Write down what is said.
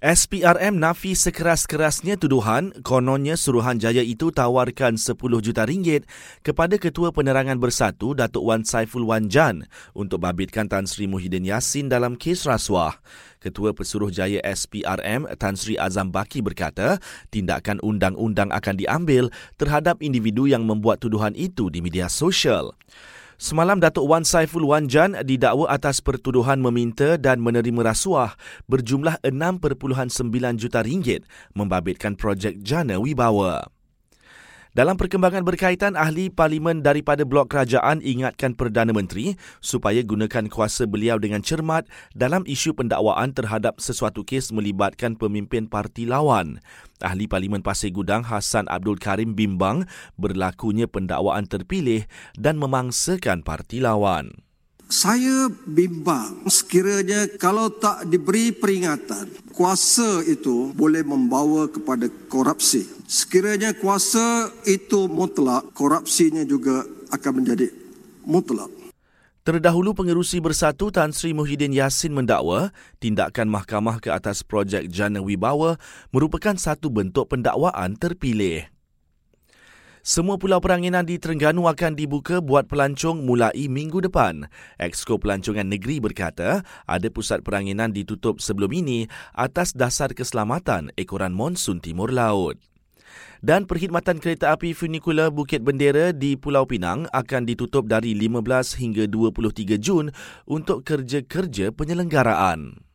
SPRM nafi sekeras-kerasnya tuduhan kononnya Suruhanjaya itu tawarkan 10 juta ringgit kepada Ketua Penerangan Bersatu Datuk Wan Saiful Wan Jan untuk babitkan Tan Sri Muhyiddin Yassin dalam kes rasuah. Ketua Pesuruhjaya SPRM Tan Sri Azam Baki berkata tindakan undang-undang akan diambil terhadap individu yang membuat tuduhan itu di media sosial. Semalam Datuk Wan Saiful Wan Jan didakwa atas pertuduhan meminta dan menerima rasuah berjumlah 6.9 juta ringgit membabitkan projek Jana Wibawa. Dalam perkembangan berkaitan, ahli parlimen daripada blok kerajaan ingatkan Perdana Menteri supaya gunakan kuasa beliau dengan cermat dalam isu pendakwaan terhadap sesuatu kes melibatkan pemimpin parti lawan. Ahli Parlimen Pasir Gudang Hassan Abdul Karim bimbang berlakunya pendakwaan terpilih dan memangsakan parti lawan. Saya bimbang sekiranya kalau tak diberi peringatan, kuasa itu boleh membawa kepada korupsi. Sekiranya kuasa itu mutlak, korupsinya juga akan menjadi mutlak. Terdahulu pengerusi bersatu Tan Sri Muhyiddin Yassin mendakwa tindakan mahkamah ke atas projek Jana Wibawa merupakan satu bentuk pendakwaan terpilih. Semua pulau peranginan di Terengganu akan dibuka buat pelancong mulai minggu depan. Exco Pelancongan Negeri berkata ada pusat peranginan ditutup sebelum ini atas dasar keselamatan ekoran monsun timur laut dan perkhidmatan kereta api funikula Bukit Bendera di Pulau Pinang akan ditutup dari 15 hingga 23 Jun untuk kerja-kerja penyelenggaraan.